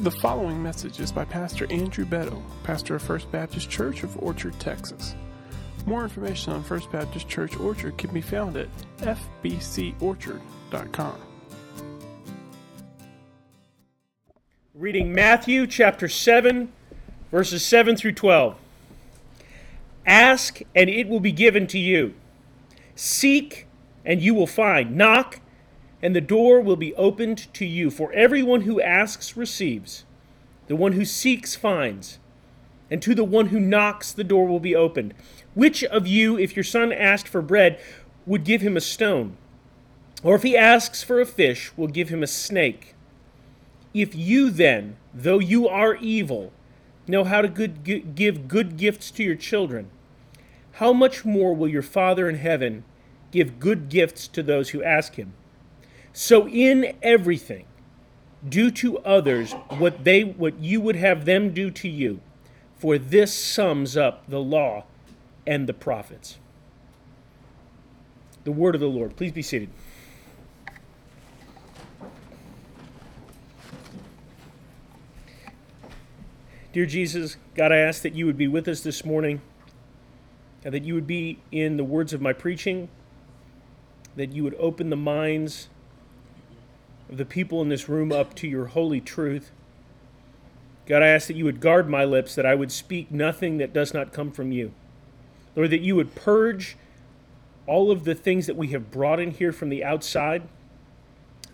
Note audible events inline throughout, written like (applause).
The following message is by Pastor Andrew Beto, pastor of First Baptist Church of Orchard, Texas. More information on First Baptist Church Orchard can be found at fbcorchard.com. Reading Matthew chapter 7, verses 7 through 12. Ask, and it will be given to you. Seek, and you will find. Knock, and the door will be opened to you. For everyone who asks receives, the one who seeks finds, and to the one who knocks the door will be opened. Which of you, if your son asked for bread, would give him a stone? Or if he asks for a fish, will give him a snake? If you then, though you are evil, know how to good, give good gifts to your children, how much more will your Father in heaven give good gifts to those who ask him? So in everything, do to others what they what you would have them do to you, for this sums up the law and the prophets. The word of the Lord. Please be seated. Dear Jesus, God, I ask that you would be with us this morning, and that you would be in the words of my preaching, that you would open the minds the people in this room up to your holy truth. God, I ask that you would guard my lips, that I would speak nothing that does not come from you. Lord, that you would purge all of the things that we have brought in here from the outside,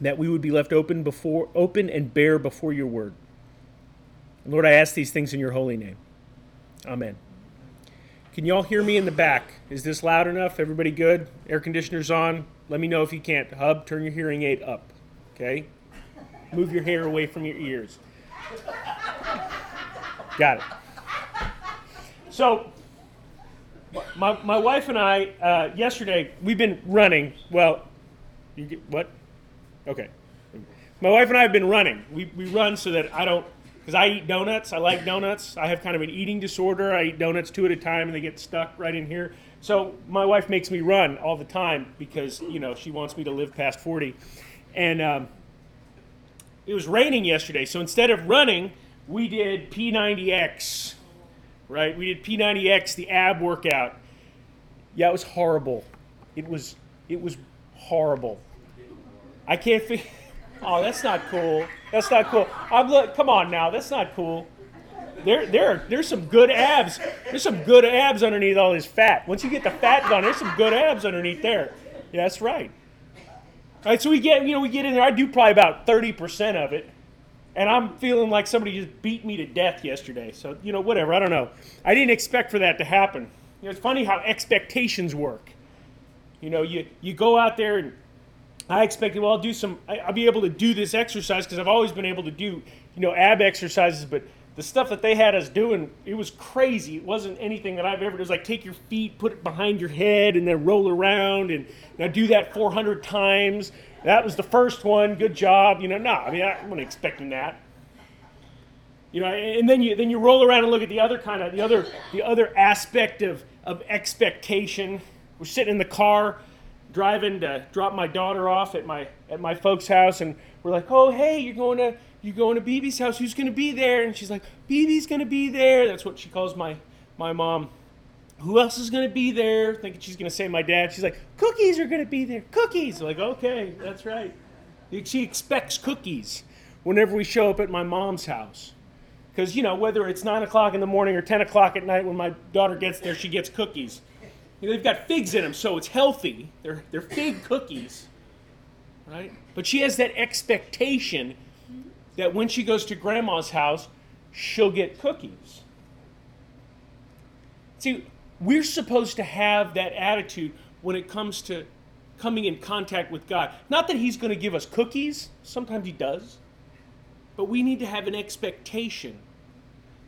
that we would be left open before open and bare before your word. Lord, I ask these things in your holy name. Amen. Can you all hear me in the back? Is this loud enough? Everybody good? Air conditioner's on? Let me know if you can't. Hub, turn your hearing aid up. Okay? Move your hair away from your ears. Got it. So, my, my wife and I, uh, yesterday, we've been running. Well, you get what? Okay. My wife and I have been running. We, we run so that I don't, because I eat donuts. I like donuts. I have kind of an eating disorder. I eat donuts two at a time and they get stuck right in here. So my wife makes me run all the time because, you know, she wants me to live past 40 and um, it was raining yesterday. So instead of running, we did P90X, right? We did P90X, the ab workout. Yeah, it was horrible. It was it was horrible. I can't figure. (laughs) Oh, that's not cool. That's not cool. I'm look. Come on now, that's not cool. There, there, there's some good abs. There's some good abs underneath all this fat. Once you get the fat gone, there's some good abs underneath there. Yeah, that's right. Right, so we get, you know, we get in there. I do probably about 30% of it. And I'm feeling like somebody just beat me to death yesterday. So, you know, whatever. I don't know. I didn't expect for that to happen. You know, it's funny how expectations work. You know, you, you go out there and I expected, well, I'll do some, I, I'll be able to do this exercise because I've always been able to do, you know, ab exercises, but the stuff that they had us doing, it was crazy. It wasn't anything that I've ever. It was like take your feet, put it behind your head, and then roll around, and now do that 400 times. That was the first one. Good job. You know, no, I mean I wasn't expecting that. You know, and then you then you roll around and look at the other kind of the other the other aspect of of expectation. We're sitting in the car, driving to drop my daughter off at my at my folks' house, and we're like, oh hey, you're going to you going to BB's house? Who's going to be there? And she's like, BB's going to be there. That's what she calls my, my mom. Who else is going to be there? Thinking she's going to say my dad. She's like, cookies are going to be there. Cookies. I'm like, okay, that's right. She expects cookies whenever we show up at my mom's house. Because, you know, whether it's 9 o'clock in the morning or 10 o'clock at night when my daughter gets there, she gets cookies. They've got figs in them, so it's healthy. They're, they're fig cookies, right? But she has that expectation that when she goes to grandma's house, she'll get cookies. See, we're supposed to have that attitude when it comes to coming in contact with God. Not that He's going to give us cookies, sometimes He does, but we need to have an expectation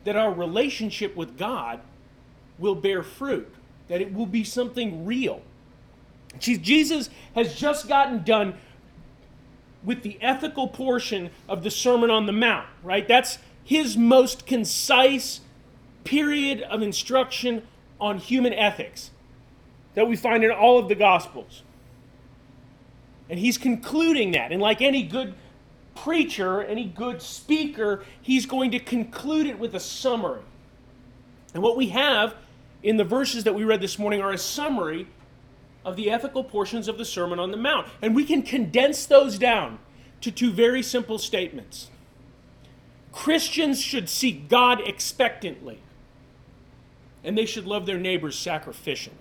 that our relationship with God will bear fruit, that it will be something real. Jesus has just gotten done with the ethical portion of the Sermon on the Mount, right? That's his most concise period of instruction on human ethics that we find in all of the Gospels. And he's concluding that. And like any good preacher, any good speaker, he's going to conclude it with a summary. And what we have in the verses that we read this morning are a summary of the ethical portions of the Sermon on the Mount. And we can condense those down to two very simple statements. Christians should seek God expectantly, and they should love their neighbors sacrificially.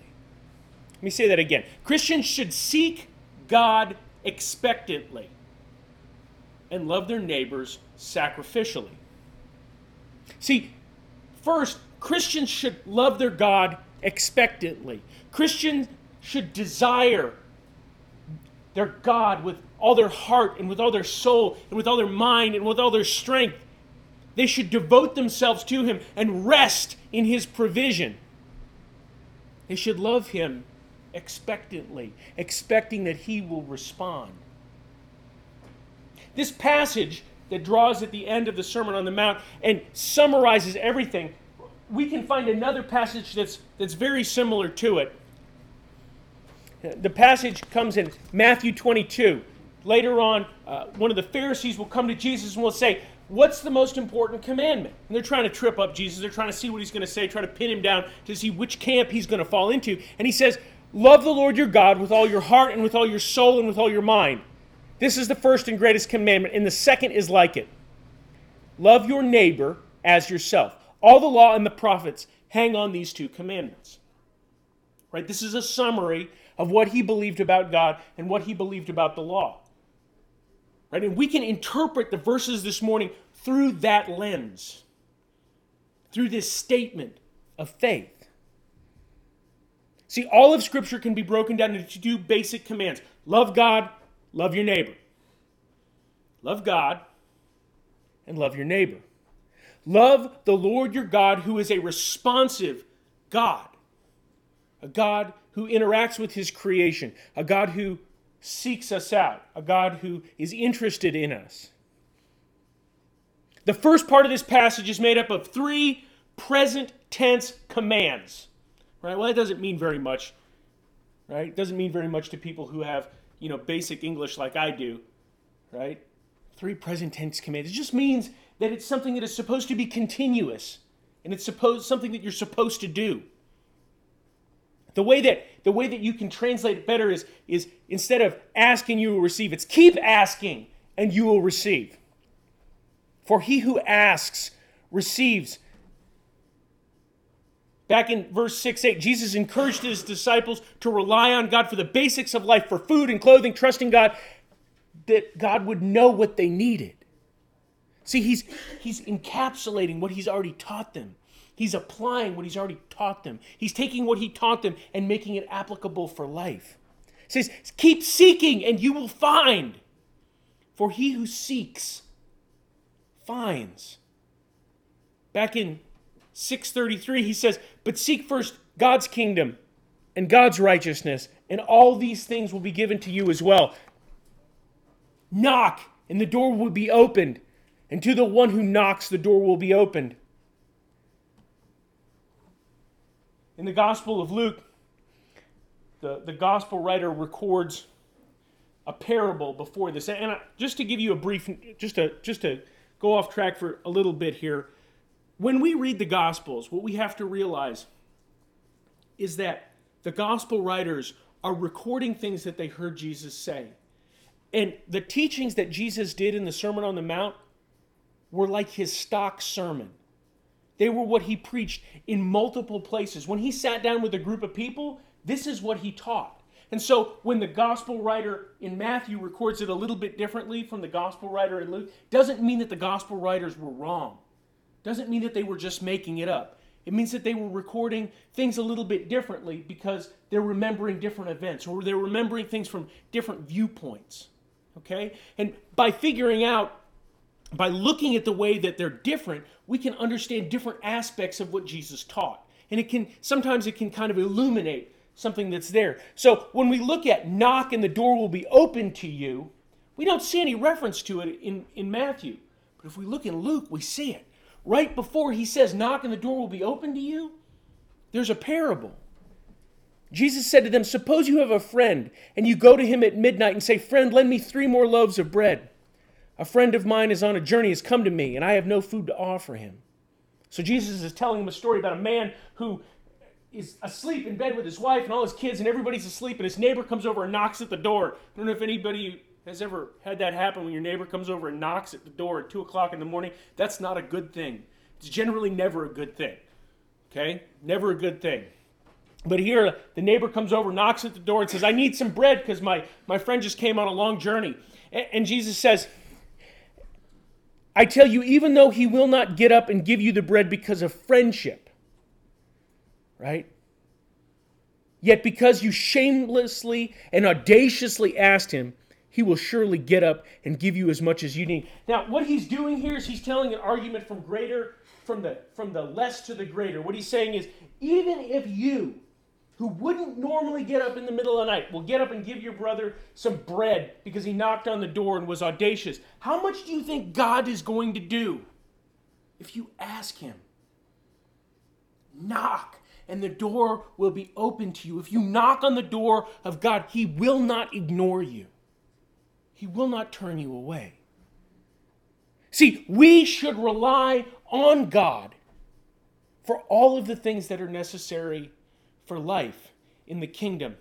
Let me say that again. Christians should seek God expectantly and love their neighbors sacrificially. See, first, Christians should love their God expectantly. Christians should desire their God with all their heart and with all their soul and with all their mind and with all their strength. They should devote themselves to Him and rest in His provision. They should love Him expectantly, expecting that He will respond. This passage that draws at the end of the Sermon on the Mount and summarizes everything, we can find another passage that's, that's very similar to it. The passage comes in Matthew 22. Later on, uh, one of the Pharisees will come to Jesus and will say, What's the most important commandment? And they're trying to trip up Jesus. They're trying to see what he's going to say, try to pin him down to see which camp he's going to fall into. And he says, Love the Lord your God with all your heart and with all your soul and with all your mind. This is the first and greatest commandment, and the second is like it love your neighbor as yourself. All the law and the prophets hang on these two commandments. Right? This is a summary of what he believed about God and what he believed about the law. Right? And we can interpret the verses this morning through that lens, through this statement of faith. See, all of Scripture can be broken down into two basic commands love God, love your neighbor. Love God and love your neighbor. Love the Lord your God, who is a responsive God, a God who interacts with his creation, a God who seeks us out, a God who is interested in us. The first part of this passage is made up of three present tense commands. Right? Well, that doesn't mean very much. Right? It doesn't mean very much to people who have, you know, basic English like I do. Right? Three present tense commands. It just means that it's something that is supposed to be continuous and it's supposed something that you're supposed to do. The way that the way that you can translate it better is is instead of asking you will receive, it's keep asking and you will receive. For he who asks receives. Back in verse 6 8, Jesus encouraged his disciples to rely on God for the basics of life, for food and clothing, trusting God that God would know what they needed. See, he's, he's encapsulating what he's already taught them. He's applying what he's already taught them. He's taking what he taught them and making it applicable for life. He says, Keep seeking and you will find. For he who seeks finds. Back in 633, he says, But seek first God's kingdom and God's righteousness, and all these things will be given to you as well. Knock, and the door will be opened, and to the one who knocks, the door will be opened. In the Gospel of Luke, the, the Gospel writer records a parable before this. And I, just to give you a brief, just to, just to go off track for a little bit here, when we read the Gospels, what we have to realize is that the Gospel writers are recording things that they heard Jesus say. And the teachings that Jesus did in the Sermon on the Mount were like his stock sermon. They were what he preached in multiple places. When he sat down with a group of people, this is what he taught. And so when the gospel writer in Matthew records it a little bit differently from the gospel writer in Luke, doesn't mean that the gospel writers were wrong. Doesn't mean that they were just making it up. It means that they were recording things a little bit differently because they're remembering different events or they're remembering things from different viewpoints. Okay? And by figuring out by looking at the way that they're different, we can understand different aspects of what Jesus taught. And it can sometimes it can kind of illuminate something that's there. So when we look at knock and the door will be open to you, we don't see any reference to it in, in Matthew. But if we look in Luke, we see it. Right before he says, knock and the door will be open to you, there's a parable. Jesus said to them, Suppose you have a friend, and you go to him at midnight and say, Friend, lend me three more loaves of bread. A friend of mine is on a journey, has come to me, and I have no food to offer him. So Jesus is telling him a story about a man who is asleep in bed with his wife and all his kids, and everybody's asleep, and his neighbor comes over and knocks at the door. I don't know if anybody has ever had that happen when your neighbor comes over and knocks at the door at 2 o'clock in the morning. That's not a good thing. It's generally never a good thing. Okay? Never a good thing. But here, the neighbor comes over, knocks at the door, and says, I need some bread because my, my friend just came on a long journey. And, and Jesus says, I tell you, even though he will not get up and give you the bread because of friendship, right? Yet because you shamelessly and audaciously asked him, he will surely get up and give you as much as you need. Now, what he's doing here is he's telling an argument from greater from the from the less to the greater. What he's saying is even if you who wouldn't normally get up in the middle of the night will get up and give your brother some bread because he knocked on the door and was audacious. How much do you think God is going to do if you ask him? Knock and the door will be open to you. If you knock on the door of God, he will not ignore you. He will not turn you away. See, we should rely on God for all of the things that are necessary for life in the kingdom.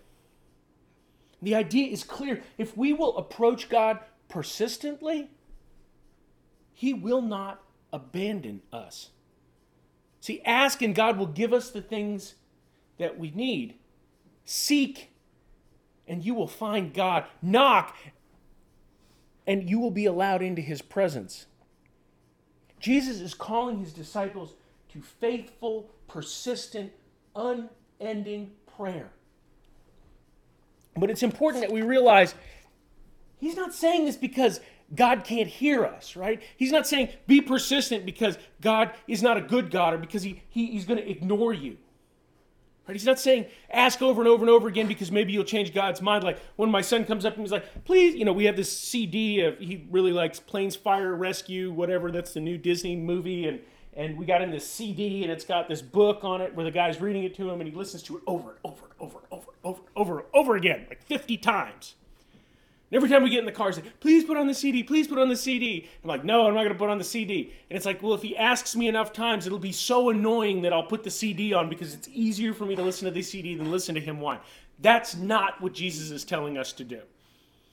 The idea is clear. If we will approach God persistently, He will not abandon us. See, ask and God will give us the things that we need. Seek and you will find God. Knock and you will be allowed into His presence. Jesus is calling His disciples to faithful, persistent, un ending prayer. But it's important that we realize he's not saying this because God can't hear us, right? He's not saying be persistent because God is not a good God or because he, he he's going to ignore you. Right? He's not saying ask over and over and over again because maybe you'll change God's mind. Like when my son comes up and he's like, please, you know, we have this CD of he really likes Planes, Fire, Rescue, whatever. That's the new Disney movie, and and we got in this CD and it's got this book on it where the guy's reading it to him and he listens to it over and over and over and over and over and over and over again, like 50 times. And every time we get in the car, he's like, please put on the CD, please put on the CD. I'm like, no, I'm not going to put on the CD. And it's like, well, if he asks me enough times, it'll be so annoying that I'll put the CD on because it's easier for me to listen to the CD than listen to him whine. That's not what Jesus is telling us to do.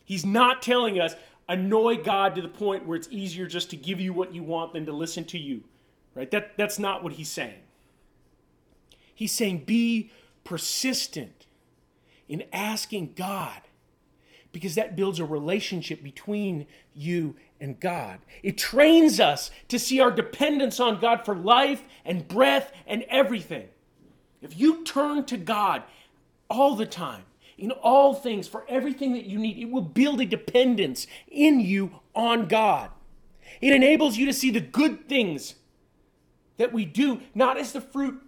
He's not telling us, annoy God to the point where it's easier just to give you what you want than to listen to you. Right? That, that's not what he's saying. He's saying be persistent in asking God because that builds a relationship between you and God. It trains us to see our dependence on God for life and breath and everything. If you turn to God all the time, in all things, for everything that you need, it will build a dependence in you on God. It enables you to see the good things that we do not as the fruit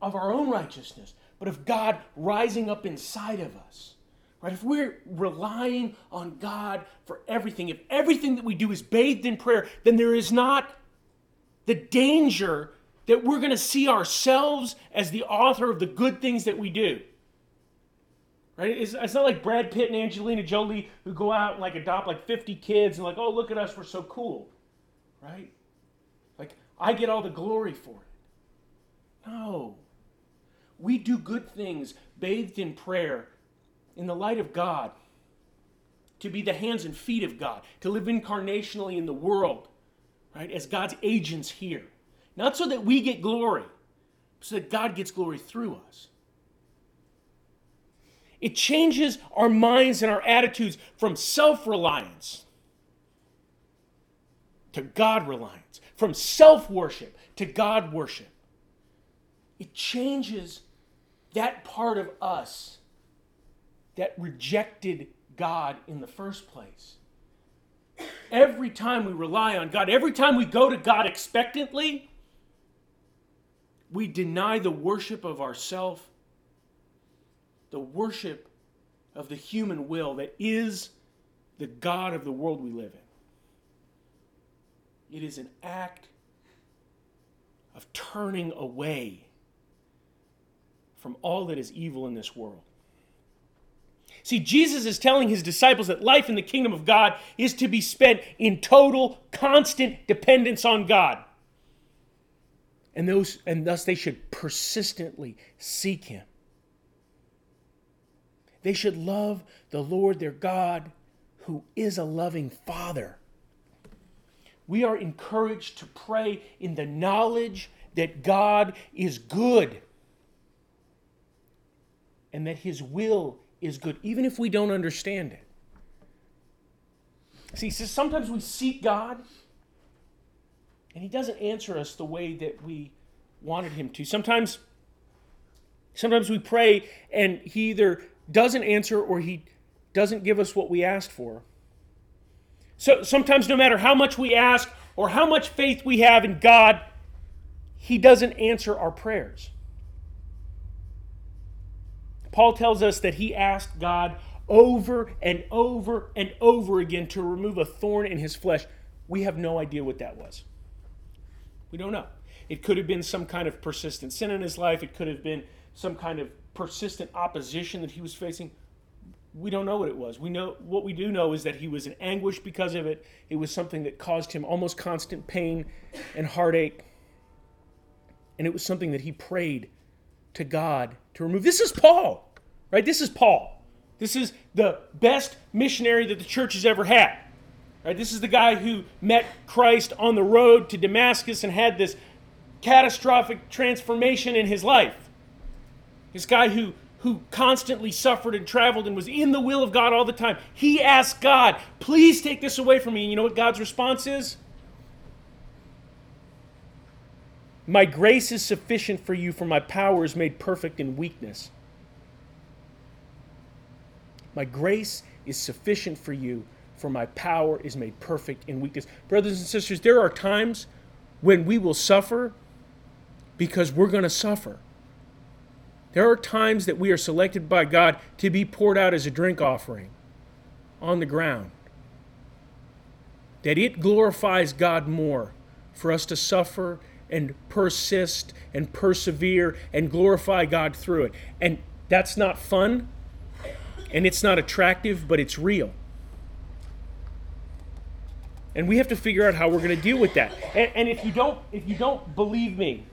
of our own righteousness, but of God rising up inside of us. Right? If we're relying on God for everything, if everything that we do is bathed in prayer, then there is not the danger that we're going to see ourselves as the author of the good things that we do. Right? It's, it's, not like Brad Pitt and Angelina Jolie who go out and like adopt like 50 kids and like, oh, look at us, we're so cool. Right? I get all the glory for it. No. We do good things bathed in prayer in the light of God, to be the hands and feet of God, to live incarnationally in the world, right, as God's agents here. Not so that we get glory, so that God gets glory through us. It changes our minds and our attitudes from self reliance to God reliance, from self worship to God worship. It changes that part of us that rejected God in the first place. Every time we rely on God, every time we go to God expectantly, we deny the worship of ourself, the worship of the human will that is the God of the world we live in. It is an act of turning away from all that is evil in this world. See, Jesus is telling his disciples that life in the kingdom of God is to be spent in total, constant dependence on God. And, those, and thus they should persistently seek him. They should love the Lord their God, who is a loving Father. We are encouraged to pray in the knowledge that God is good and that his will is good, even if we don't understand it. See, so sometimes we seek God and he doesn't answer us the way that we wanted him to. Sometimes sometimes we pray and he either doesn't answer or he doesn't give us what we asked for. So sometimes no matter how much we ask or how much faith we have in God, he doesn't answer our prayers. Paul tells us that he asked God over and over and over again to remove a thorn in his flesh. We have no idea what that was. We don't know. It could have been some kind of persistent sin in his life, it could have been some kind of persistent opposition that he was facing. We don't know what it was. We know what we do know is that he was in anguish because of it. It was something that caused him almost constant pain and heartache. And it was something that he prayed to God to remove. This is Paul, right? This is Paul. This is the best missionary that the church has ever had. Right? This is the guy who met Christ on the road to Damascus and had this catastrophic transformation in his life. This guy who who constantly suffered and traveled and was in the will of God all the time. He asked God, please take this away from me. And you know what God's response is? My grace is sufficient for you, for my power is made perfect in weakness. My grace is sufficient for you, for my power is made perfect in weakness. Brothers and sisters, there are times when we will suffer because we're going to suffer. There are times that we are selected by God to be poured out as a drink offering on the ground. That it glorifies God more for us to suffer and persist and persevere and glorify God through it. And that's not fun and it's not attractive, but it's real. And we have to figure out how we're going to deal with that. And, and, if you don't if you don't believe me,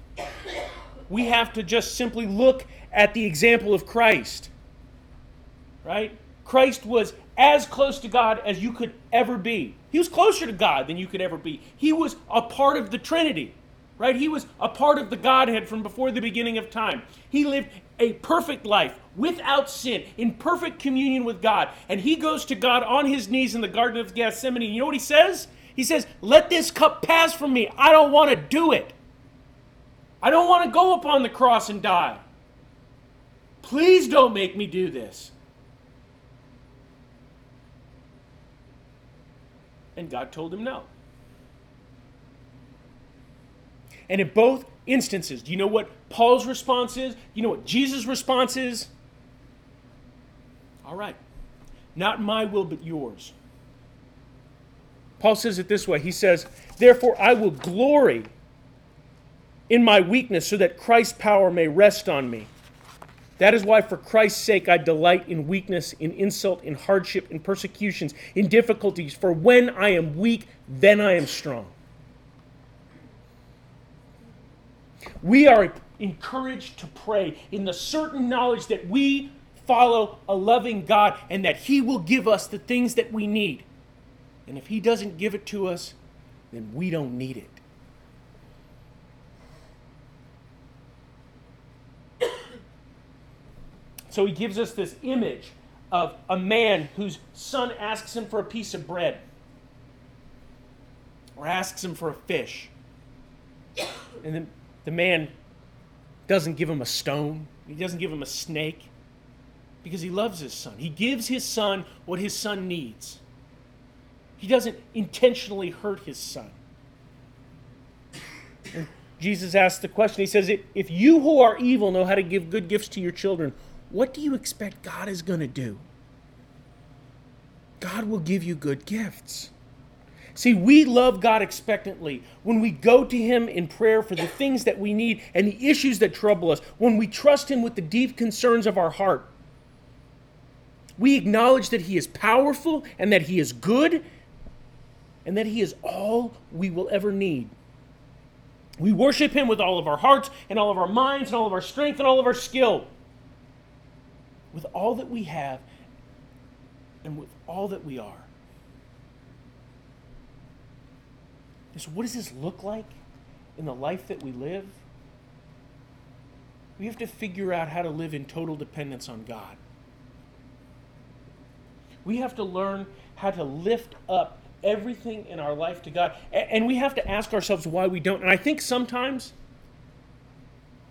we have to just simply look at the example of Christ. Right? Christ was as close to God as you could ever be. He was closer to God than you could ever be. He was a part of the Trinity right? He was a part of the Godhead from before the beginning of time. He lived a perfect life without sin, in perfect communion with God. And he goes to God on his knees in the Garden of Gethsemane. You know what he says? He says, Let this cup pass from me. I don't want to do it. I don't want to go upon the cross and die. Please don't make me do this. And God told him no. And in both instances, do you know what Paul's response is? Do you know what Jesus' response is? All right. Not my will, but yours. Paul says it this way He says, Therefore, I will glory in my weakness so that Christ's power may rest on me. That is why, for Christ's sake, I delight in weakness, in insult, in hardship, in persecutions, in difficulties. For when I am weak, then I am strong. We are encouraged to pray in the certain knowledge that we follow a loving God and that He will give us the things that we need. And if He doesn't give it to us, then we don't need it. So he gives us this image of a man whose son asks him for a piece of bread or asks him for a fish. And then the man doesn't give him a stone, he doesn't give him a snake because he loves his son. He gives his son what his son needs. He doesn't intentionally hurt his son. And Jesus asks the question He says, If you who are evil know how to give good gifts to your children, what do you expect God is going to do? God will give you good gifts. See, we love God expectantly when we go to Him in prayer for the things that we need and the issues that trouble us, when we trust Him with the deep concerns of our heart. We acknowledge that He is powerful and that He is good and that He is all we will ever need. We worship Him with all of our hearts and all of our minds and all of our strength and all of our skill. With all that we have and with all that we are. So, what does this look like in the life that we live? We have to figure out how to live in total dependence on God. We have to learn how to lift up everything in our life to God. And we have to ask ourselves why we don't. And I think sometimes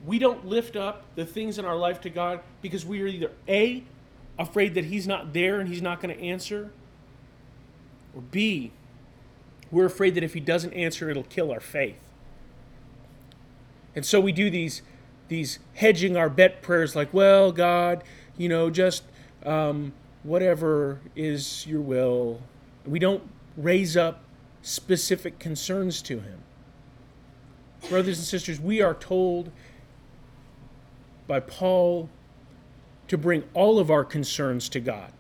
we don't lift up the things in our life to God because we are either A, afraid that He's not there and He's not going to answer, or B, we're afraid that if He doesn't answer, it'll kill our faith. And so we do these these hedging our bet prayers like, well, God, you know, just um, whatever is your will. We don't raise up specific concerns to Him. Brothers and sisters, we are told by Paul to bring all of our concerns to God.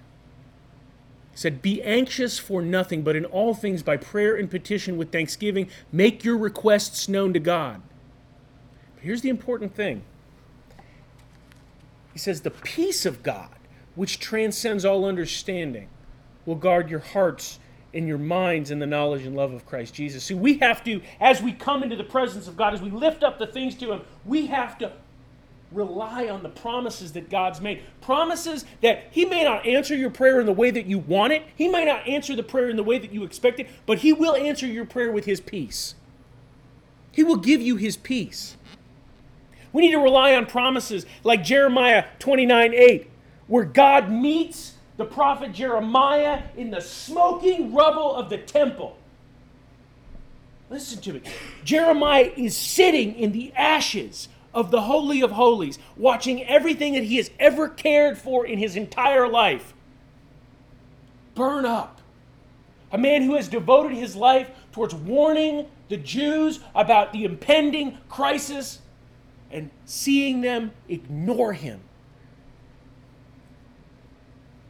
He said, Be anxious for nothing, but in all things by prayer and petition with thanksgiving, make your requests known to God. But here's the important thing He says, The peace of God, which transcends all understanding, will guard your hearts and your minds in the knowledge and love of Christ Jesus. See, we have to, as we come into the presence of God, as we lift up the things to Him, we have to rely on the promises that God's made. Promises that He may not answer your prayer in the way that you want it, He may not answer the prayer in the way that you expect it, but He will answer your prayer with His peace. He will give you His peace. We need to rely on promises like Jeremiah 29 8, where God meets the prophet Jeremiah in the smoking rubble of the temple. Listen to me. Jeremiah is sitting in the ashes of the Holy of Holies, watching everything that he has ever cared for in his entire life burn up. A man who has devoted his life towards warning the Jews about the impending crisis and seeing them ignore him.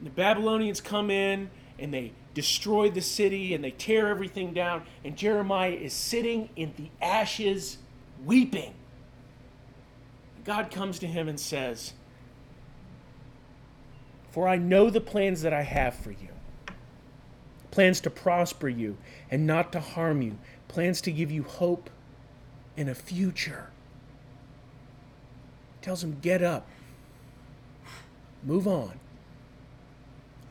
The Babylonians come in and they destroy the city and they tear everything down, and Jeremiah is sitting in the ashes weeping. God comes to him and says, For I know the plans that I have for you plans to prosper you and not to harm you, plans to give you hope and a future. He tells him, Get up, move on.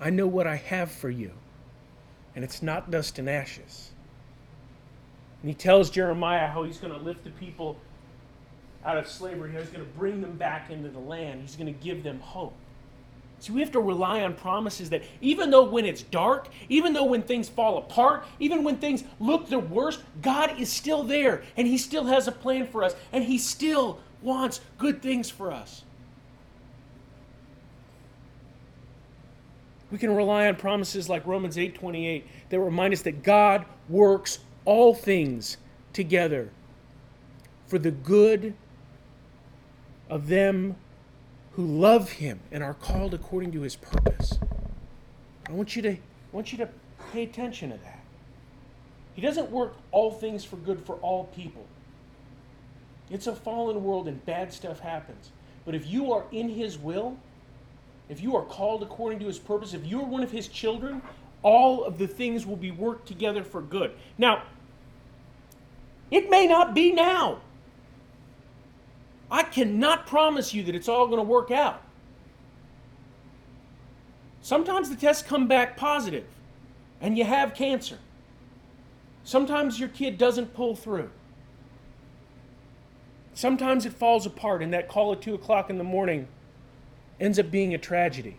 I know what I have for you, and it's not dust and ashes. And he tells Jeremiah how he's going to lift the people out of slavery. He's going to bring them back into the land. He's going to give them hope. So we have to rely on promises that even though when it's dark, even though when things fall apart, even when things look the worst, God is still there and He still has a plan for us and He still wants good things for us. We can rely on promises like Romans 8:28 that remind us that God works all things together for the good of them who love him and are called according to his purpose. I want you to want you to pay attention to that. He doesn't work all things for good for all people. It's a fallen world and bad stuff happens. But if you are in his will, if you are called according to his purpose, if you are one of his children, all of the things will be worked together for good. Now, it may not be now. I cannot promise you that it's all going to work out. Sometimes the tests come back positive and you have cancer. Sometimes your kid doesn't pull through. Sometimes it falls apart and that call at 2 o'clock in the morning ends up being a tragedy.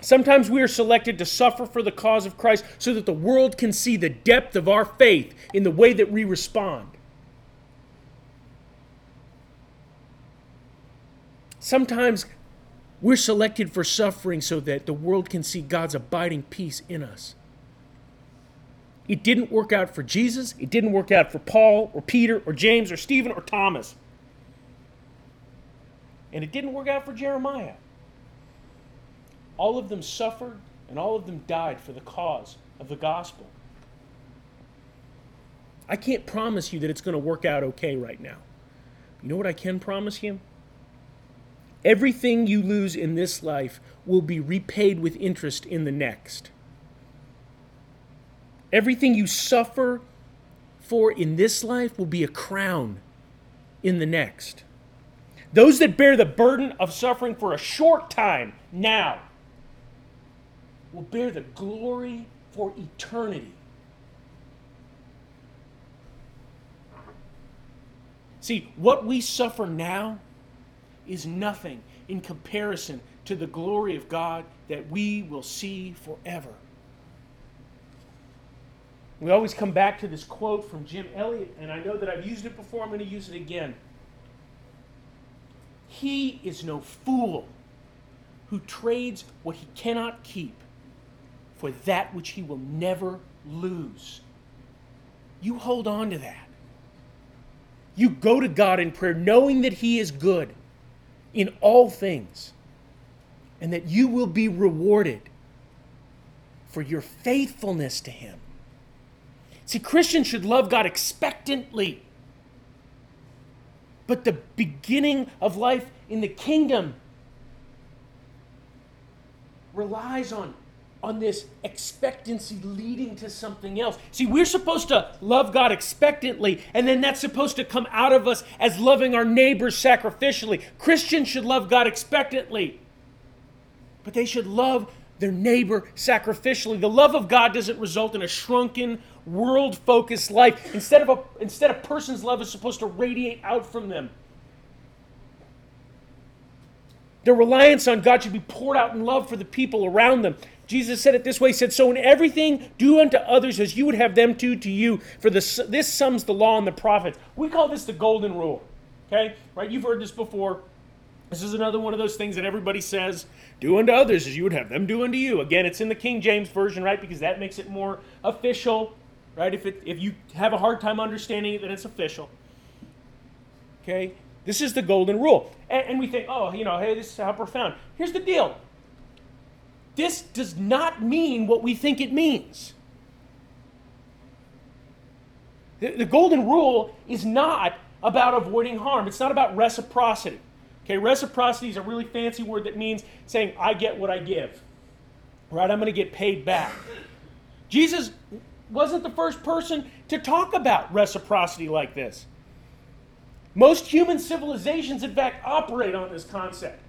Sometimes we are selected to suffer for the cause of Christ so that the world can see the depth of our faith in the way that we respond. Sometimes we're selected for suffering so that the world can see God's abiding peace in us. It didn't work out for Jesus. It didn't work out for Paul or Peter or James or Stephen or Thomas. And it didn't work out for Jeremiah. all of them suffered and all of them died for the cause of the gospel. I can't promise you that it's going to work out okay right now. You know what I can promise you? Everything you lose in this life will be repaid with interest in the next. Everything you suffer for in this life will be a crown in the next. Those that bear the burden of suffering for a short time now will bear the glory for eternity. See, what we suffer now is nothing in comparison to the glory of God that we will see forever. We always come back to this quote from Jim Elliot, and I know that I've used it before, I'm going to use it again. He is no fool who trades what he cannot keep for that which he will never lose. You hold on to that. You go to God in prayer knowing that He is good in all things and that you will be rewarded for your faithfulness to Him. See, Christians should love God expectantly. But the beginning of life in the kingdom relies on on this expectancy leading to something else. See, we're supposed to love God expectantly, and then that's supposed to come out of us as loving our neighbors sacrificially. Christians should love God expectantly, but they should love their neighbor sacrificially. The love of God doesn't result in a shrunken, world focused life. Instead of, a, instead, a person's love is supposed to radiate out from them. Their reliance on God should be poured out in love for the people around them. Jesus said it this way, he said, So in everything, do unto others as you would have them do to you, for this, this sums the law and the prophets. We call this the golden rule. Okay? Right? You've heard this before. This is another one of those things that everybody says, do unto others as you would have them do unto you. Again, it's in the King James Version, right? Because that makes it more official, right? If, it, if you have a hard time understanding it, then it's official. Okay? This is the golden rule. And, and we think, oh, you know, hey, this is how profound. Here's the deal this does not mean what we think it means. The, the golden rule is not about avoiding harm, it's not about reciprocity. Okay, reciprocity is a really fancy word that means saying, I get what I give. Right? I'm going to get paid back. Jesus wasn't the first person to talk about reciprocity like this. Most human civilizations, in fact, operate on this concept.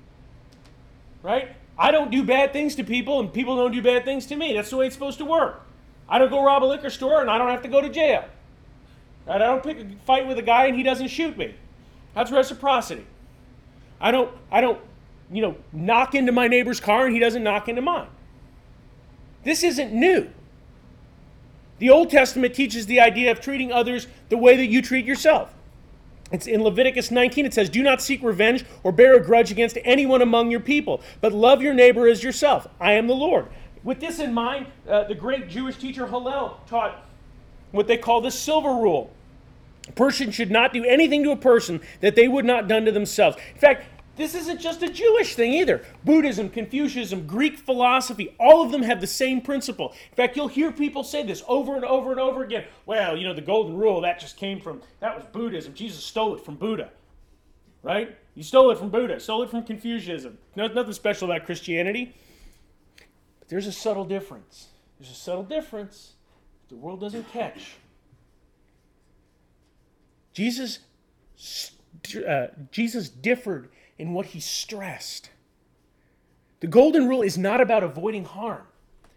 Right? I don't do bad things to people, and people don't do bad things to me. That's the way it's supposed to work. I don't go rob a liquor store, and I don't have to go to jail. I don't pick a fight with a guy, and he doesn't shoot me. That's reciprocity. I don't, I don't, you know, knock into my neighbor's car, and he doesn't knock into mine. This isn't new. The Old Testament teaches the idea of treating others the way that you treat yourself. It's in Leviticus 19, it says, Do not seek revenge or bear a grudge against anyone among your people, but love your neighbor as yourself. I am the Lord. With this in mind, uh, the great Jewish teacher Hillel taught what they call the silver rule. A person should not do anything to a person that they would not done to themselves. In fact, this isn't just a Jewish thing either. Buddhism, Confucianism, Greek philosophy, all of them have the same principle. In fact, you'll hear people say this over and over and over again. Well, you know, the golden rule, that just came from, that was Buddhism. Jesus stole it from Buddha. Right? You stole it from Buddha, stole it from Confucianism. nothing special about Christianity. But there's a subtle difference. There's a subtle difference that the world doesn't catch. Jesus, uh, Jesus differed in what he stressed. The golden rule is not about avoiding harm,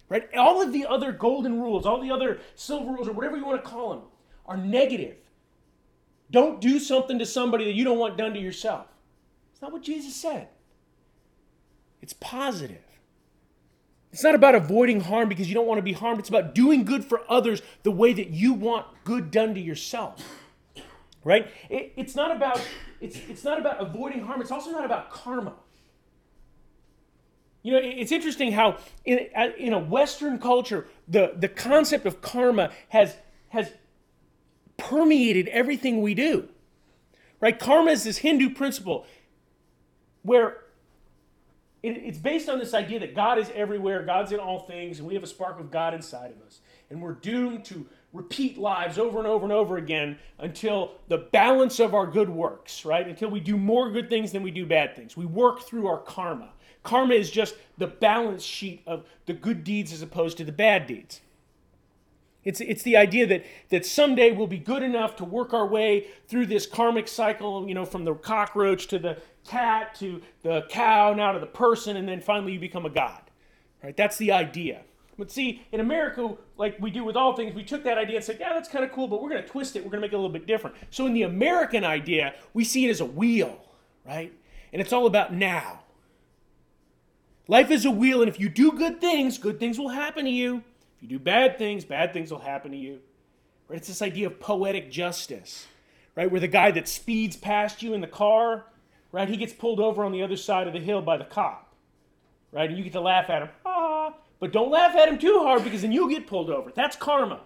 right? All of the other golden rules, all the other silver rules, or whatever you want to call them, are negative. Don't do something to somebody that you don't want done to yourself. It's not what Jesus said. It's positive. It's not about avoiding harm because you don't want to be harmed. It's about doing good for others the way that you want good done to yourself right? It, it's not about it's it's not about avoiding harm. It's also not about karma. You know, it's interesting how in, in a Western culture, the, the concept of karma has, has permeated everything we do. Right? Karma is this Hindu principle where it, it's based on this idea that God is everywhere, God's in all things, and we have a spark of God inside of us. And we're doomed to repeat lives over and over and over again until the balance of our good works, right? Until we do more good things than we do bad things. We work through our karma. Karma is just the balance sheet of the good deeds as opposed to the bad deeds. It's, it's the idea that, that someday we'll be good enough to work our way through this karmic cycle, you know, from the cockroach to the cat to the cow, now to the person, and then finally you become a god. Right? That's the idea. But see, in America, like we do with all things, we took that idea and said, yeah, that's kind of cool, but we're going to twist it. We're going to make it a little bit different. So in the American idea, we see it as a wheel, right? And it's all about now. Life is a wheel, and if you do good things, good things will happen to you. If you do bad things, bad things will happen to you. Right? It's this idea of poetic justice, right? Where the guy that speeds past you in the car, right, he gets pulled over on the other side of the hill by the cop, right? And you get to laugh at him. Ah, but don't laugh at him too hard because then you'll get pulled over. That's karma.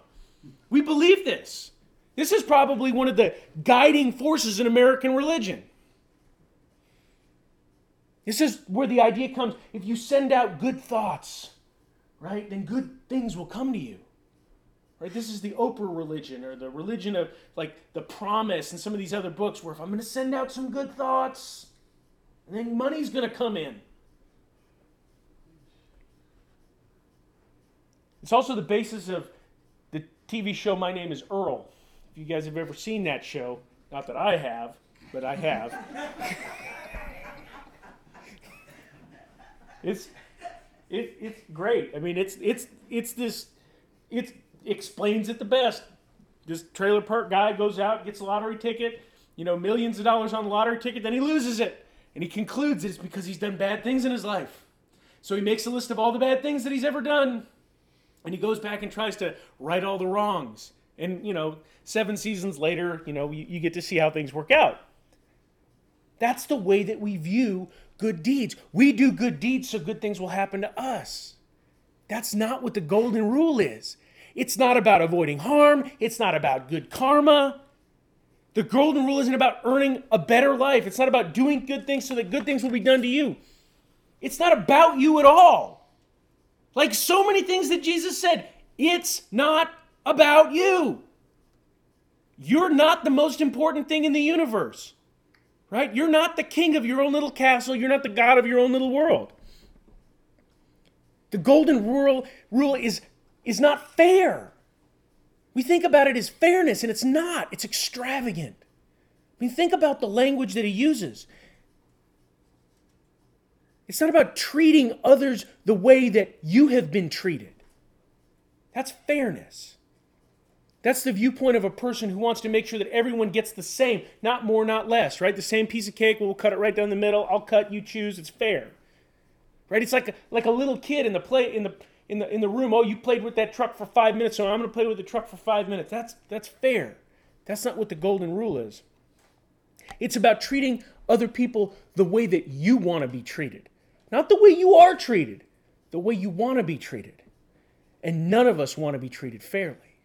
We believe this. This is probably one of the guiding forces in American religion. This is where the idea comes if you send out good thoughts, right, then good things will come to you. Right? This is the Oprah religion or the religion of like the promise and some of these other books where if I'm going to send out some good thoughts, then money's going to come in. It's also the basis of the TV show My Name is Earl. If you guys have ever seen that show, not that I have, but I have. (laughs) it's it, it's great. I mean, it's it's it's this it explains it the best. This trailer park guy goes out, gets a lottery ticket, you know, millions of dollars on the lottery ticket, then he loses it. And he concludes it's because he's done bad things in his life. So he makes a list of all the bad things that he's ever done and he goes back and tries to right all the wrongs. And, you know, seven seasons later, you know, you, you get to see how things work out. That's the way that we view good deeds. We do good deeds so good things will happen to us. That's not what the golden rule is. It's not about avoiding harm, it's not about good karma. The golden rule isn't about earning a better life. It's not about doing good things so that good things will be done to you. It's not about you at all. Like so many things that Jesus said, it's not about you. You're not the most important thing in the universe, right? You're not the king of your own little castle. You're not the God of your own little world. The golden rule, rule is, is not fair. We think about it as fairness, and it's not. It's extravagant. I mean, think about the language that he uses. It's not about treating others the way that you have been treated. That's fairness. That's the viewpoint of a person who wants to make sure that everyone gets the same, not more, not less, right? The same piece of cake, we'll cut it right down the middle. I'll cut, you choose. It's fair. Right? It's like a, like a little kid in the play in the in the in the room. Oh, you played with that truck for 5 minutes, so I'm going to play with the truck for 5 minutes. That's that's fair. That's not what the golden rule is. It's about treating other people the way that you want to be treated. Not the way you are treated, the way you want to be treated. And none of us want to be treated fairly.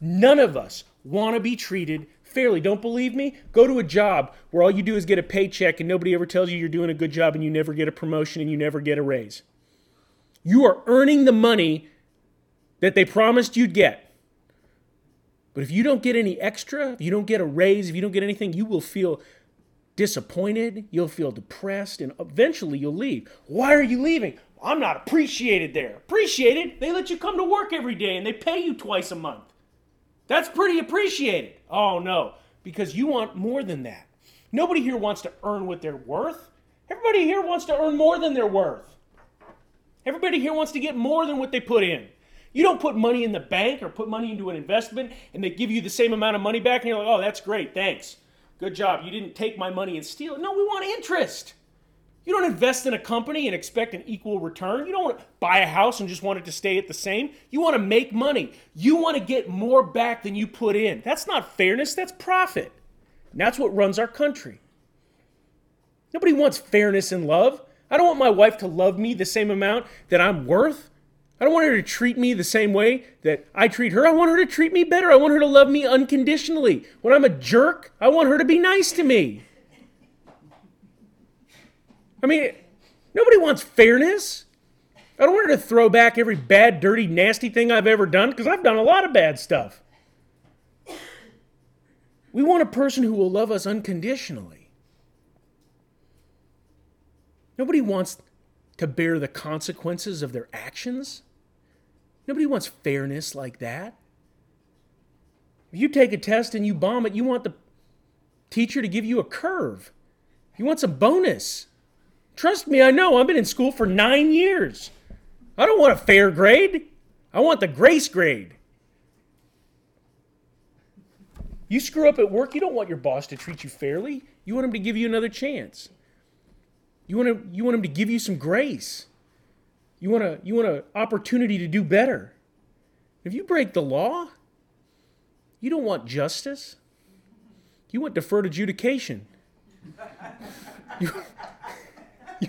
None of us want to be treated fairly. Don't believe me? Go to a job where all you do is get a paycheck and nobody ever tells you you're doing a good job and you never get a promotion and you never get a raise. You are earning the money that they promised you'd get. But if you don't get any extra, if you don't get a raise, if you don't get anything, you will feel disappointed, you'll feel depressed, and eventually you'll leave. Why are you leaving? I'm not appreciated there. Appreciated? They let you come to work every day and they pay you twice a month. That's pretty appreciated. Oh no, because you want more than that. Nobody here wants to earn what they're worth. Everybody here wants to earn more than they're worth. Everybody here wants to get more than what they put in. You don't put money in the bank or put money into an investment and they give you the same amount of money back and you're like, oh, that's great, thanks. Good job. You didn't take my money and steal it. No, we want interest. You don't invest in a company and expect an equal return. You don't want to buy a house and just want it to stay at the same. You want to make money. You want to get more back than you put in. That's not fairness, that's profit. And that's what runs our country. Nobody wants fairness in love. I don't want my wife to love me the same amount that I'm worth. I don't want her to treat me the same way that I treat her. I want her to treat me better. I want her to love me unconditionally. When I'm a jerk, I want her to be nice to me. I mean, nobody wants fairness. I don't want her to throw back every bad, dirty, nasty thing I've ever done because I've done a lot of bad stuff. We want a person who will love us unconditionally. Nobody wants to bear the consequences of their actions. Nobody wants fairness like that. If you take a test and you bomb it, you want the teacher to give you a curve. You want some bonus. Trust me, I know. I've been in school for nine years. I don't want a fair grade. I want the grace grade. You screw up at work, you don't want your boss to treat you fairly. You want him to give you another chance. You want to, you want him to give you some grace. You want a, you want an opportunity to do better. If you break the law, you don't want justice. You want deferred adjudication. (laughs) You, (laughs) you,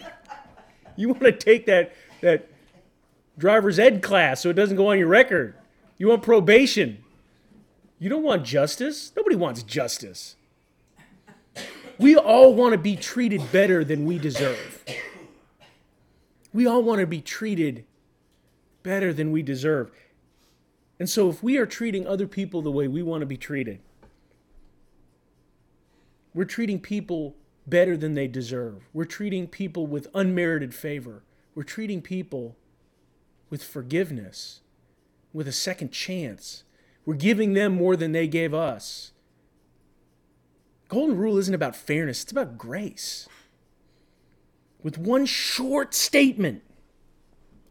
you want to take that, that driver's ed class so it doesn't go on your record. You want probation. You don't want justice. Nobody wants justice. We all want to be treated better than we deserve. We all want to be treated better than we deserve. And so, if we are treating other people the way we want to be treated, we're treating people better than they deserve. We're treating people with unmerited favor. We're treating people with forgiveness, with a second chance. We're giving them more than they gave us. Golden rule isn't about fairness, it's about grace. With one short statement,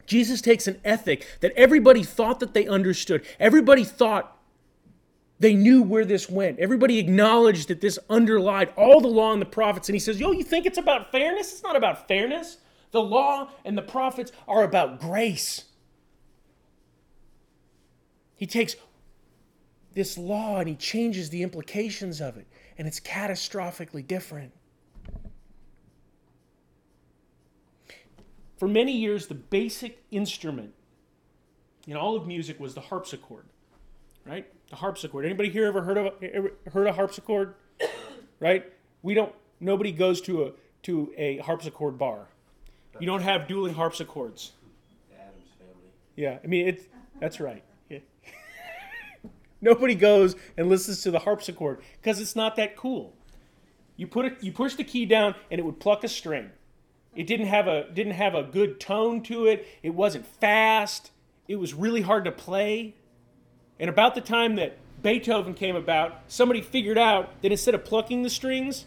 Jesus takes an ethic that everybody thought that they understood. Everybody thought they knew where this went. Everybody acknowledged that this underlied all the law and the prophets. And he says, Yo, you think it's about fairness? It's not about fairness. The law and the prophets are about grace. He takes this law and he changes the implications of it, and it's catastrophically different. For many years, the basic instrument in all of music was the harpsichord, right? The harpsichord. Anybody here ever heard of ever heard a harpsichord? (coughs) right? We don't. Nobody goes to a to a harpsichord bar. You don't have dueling harpsichords. Addams Family. Yeah, I mean it's that's right. Yeah. (laughs) Nobody goes and listens to the harpsichord because it's not that cool. You put it, you push the key down and it would pluck a string. It didn't have a didn't have a good tone to it. It wasn't fast. It was really hard to play. And about the time that Beethoven came about, somebody figured out that instead of plucking the strings,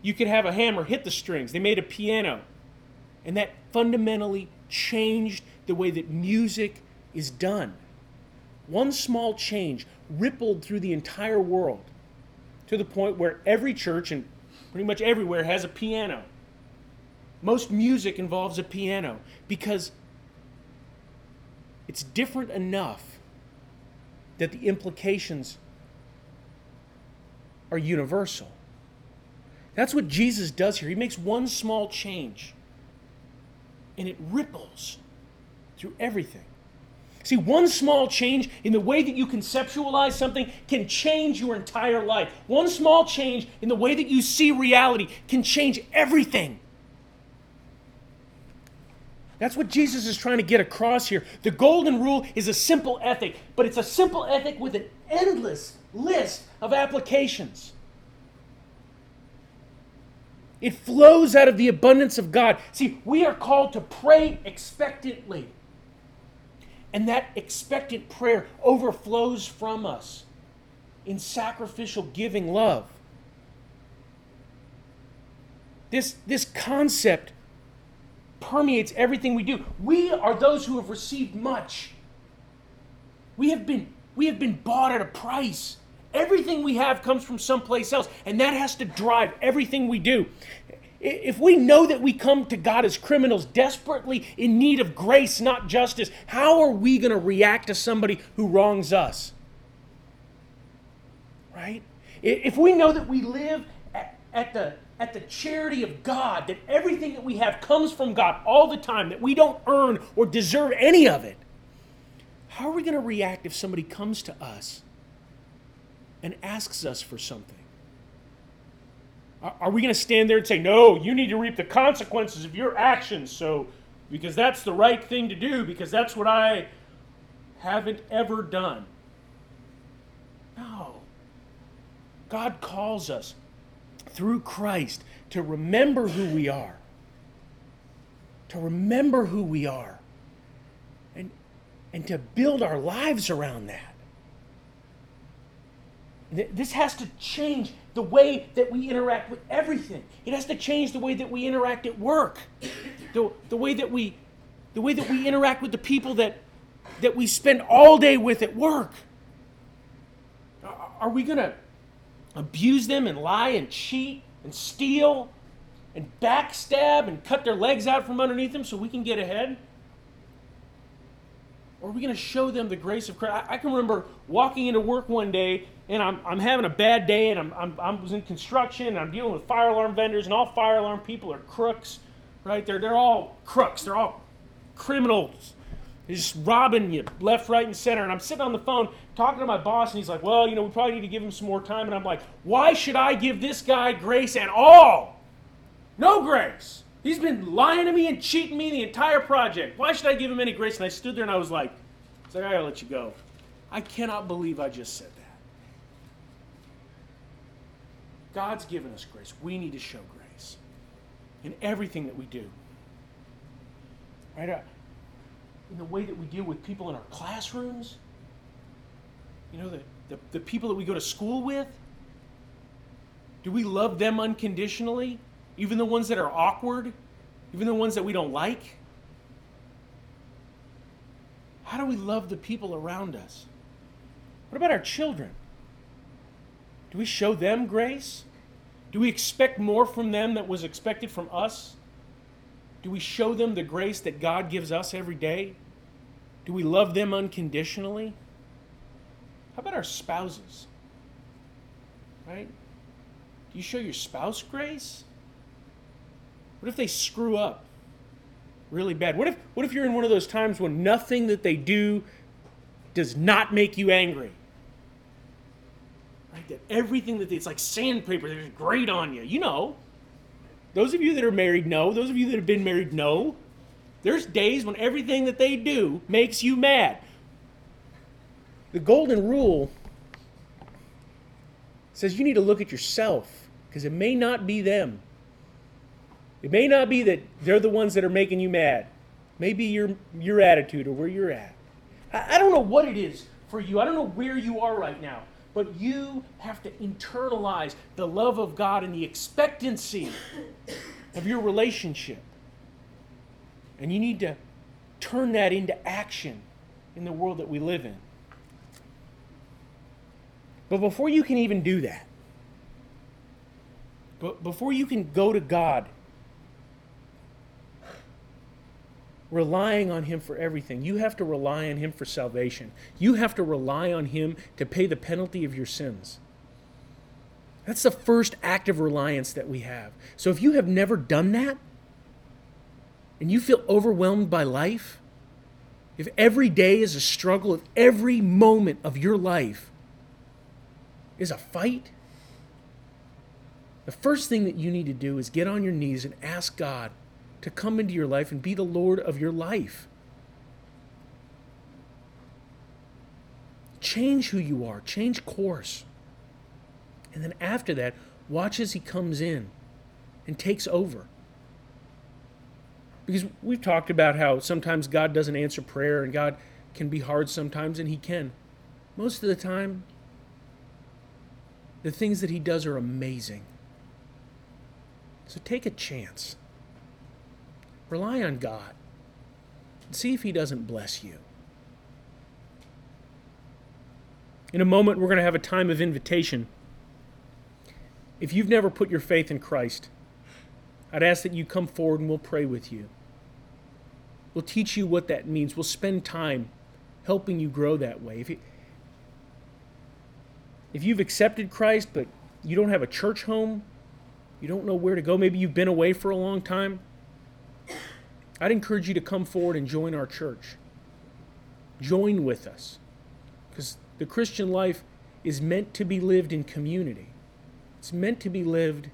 you could have a hammer hit the strings. They made a piano. And that fundamentally changed the way that music is done. One small change rippled through the entire world to the point where every church and pretty much everywhere has a piano. Most music involves a piano because it's different enough that the implications are universal. That's what Jesus does here. He makes one small change and it ripples through everything. See, one small change in the way that you conceptualize something can change your entire life. One small change in the way that you see reality can change everything. That's what Jesus is trying to get across here. The golden rule is a simple ethic, but it's a simple ethic with an endless list of applications. It flows out of the abundance of God. See, we are called to pray expectantly. And that expectant prayer overflows from us in sacrificial giving love. This, this concept permeates everything we do. We are those who have received much. We have been, we have been bought at a price. Everything we have comes from someplace else, and that has to drive everything we do. If we know that we come to God as criminals, desperately in need of grace, not justice, how are we going to react to somebody who wrongs us? Right? If we know that we live at, the at the charity of God, that everything that we have comes from God all the time, that we don't earn or deserve any of it, how are we going to react if somebody comes to us and asks us for something? Are, we going to stand there and say, no, you need to reap the consequences of your actions, so because that's the right thing to do, because that's what I haven't ever done? No. God calls us through Christ to remember who we are. To remember who we are. And, and to build our lives around that. This has to change the way that we interact with everything. It has to change the way that we interact at work. The, the way that we the way that we interact with the people that that we spend all day with at work. Are we going to abuse them and lie and cheat and steal and backstab and cut their legs out from underneath them so we can get ahead? Or are we going to show them the grace of Christ? I, I, can remember walking into work one day and I'm, I'm having a bad day and I'm, I'm, I was in construction and I'm dealing with fire alarm vendors and all fire alarm people are crooks, right? They're, they're all crooks. They're all criminals. They're just robbing you left, right, and center. And I'm sitting on the phone talking to my boss and he's like, well, you know, we probably need to give him some more time. And I'm like, why should I give this guy grace at all? No grace. He's been lying to me and cheating me the entire project. Why should I give him any grace? And I stood there and I was like, I, like, I gotta let you go. I cannot believe I just said that. God's given us grace. We need to show grace in everything that we do. Right? Uh, in the way that we deal with people in our classrooms, you know, the, the, the people that we go to school with. Do we love them unconditionally? Even the ones that are awkward, even the ones that we don't like? How do we love the people around us? What about our children? Do we show them grace? Do we expect more from them that was expected from us? Do we show them the grace that God gives us every day? Do we love them unconditionally? How about our spouses? Right? Do you show your spouse grace? What if they screw up really bad? What if, what if you're in one of those times when nothing that they do does not make you angry? Right? That everything that they, it's like sandpaper, they're grate on you. You know. Those of you that are married know. Those of you that have been married know. There's days when everything that they do makes you mad. The golden rule says you need to look at yourself because it may not be them. It may not be that they're the ones that are making you mad. Maybe your your attitude or where you're at. I, I don't know what it is for you. I don't know where you are right now. But you have to internalize the love of God and the expectancy of your relationship. And you need to turn that into action in the world that we live in. But before you can even do that, but before you can go to God relying on Him for everything. You have to rely on Him for salvation. You have to rely on Him to pay the penalty of your sins. That's the first act of reliance that we have. So if you have never done that, and you feel overwhelmed by life, if every day is a struggle, if every moment of your life is a fight, the first thing that you need to do is get on your knees and ask God to come into your life and be the Lord of your life. Change who you are, change course. And then after that, watch as He comes in and takes over. Because we've talked about how sometimes God doesn't answer prayer and God can be hard sometimes, and He can. Most of the time, the things that He does are amazing. So take a chance. Rely on God. See if He doesn't bless you. In a moment, we're going to have a time of invitation. If you've never put your faith in Christ, I'd ask that you come forward and we'll pray with you. We'll teach you what that means. We'll spend time helping you grow that way. If, you, if you've accepted Christ, but you don't have a church home, you don't know where to go, maybe you've been away for a long time, I'd encourage you to come forward and join our church. Join with us. Because the Christian life is meant to be lived in community, it's meant to be lived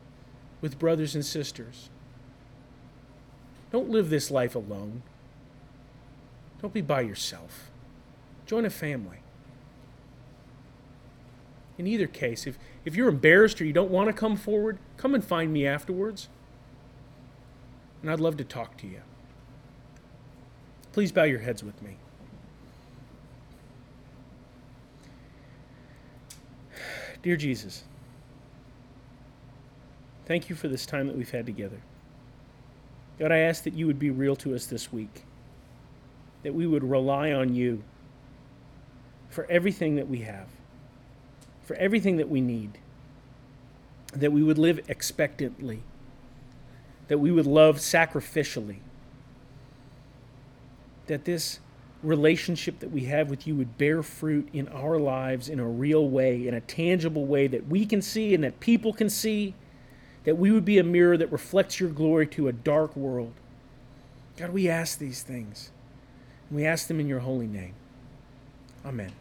with brothers and sisters. Don't live this life alone. Don't be by yourself. Join a family. In either case, if, if you're embarrassed or you don't want to come forward, come and find me afterwards. And I'd love to talk to you. Please bow your heads with me. Dear Jesus, thank you for this time that we've had together. God, I ask that you would be real to us this week, that we would rely on you for everything that we have, for everything that we need, that we would live expectantly, that we would love sacrificially, that this relationship that we have with you would bear fruit in our lives in a real way, in a tangible way that we can see and that people can see, that we would be a mirror that reflects your glory to a dark world. God, we ask these things. We ask them in your holy name. Amen.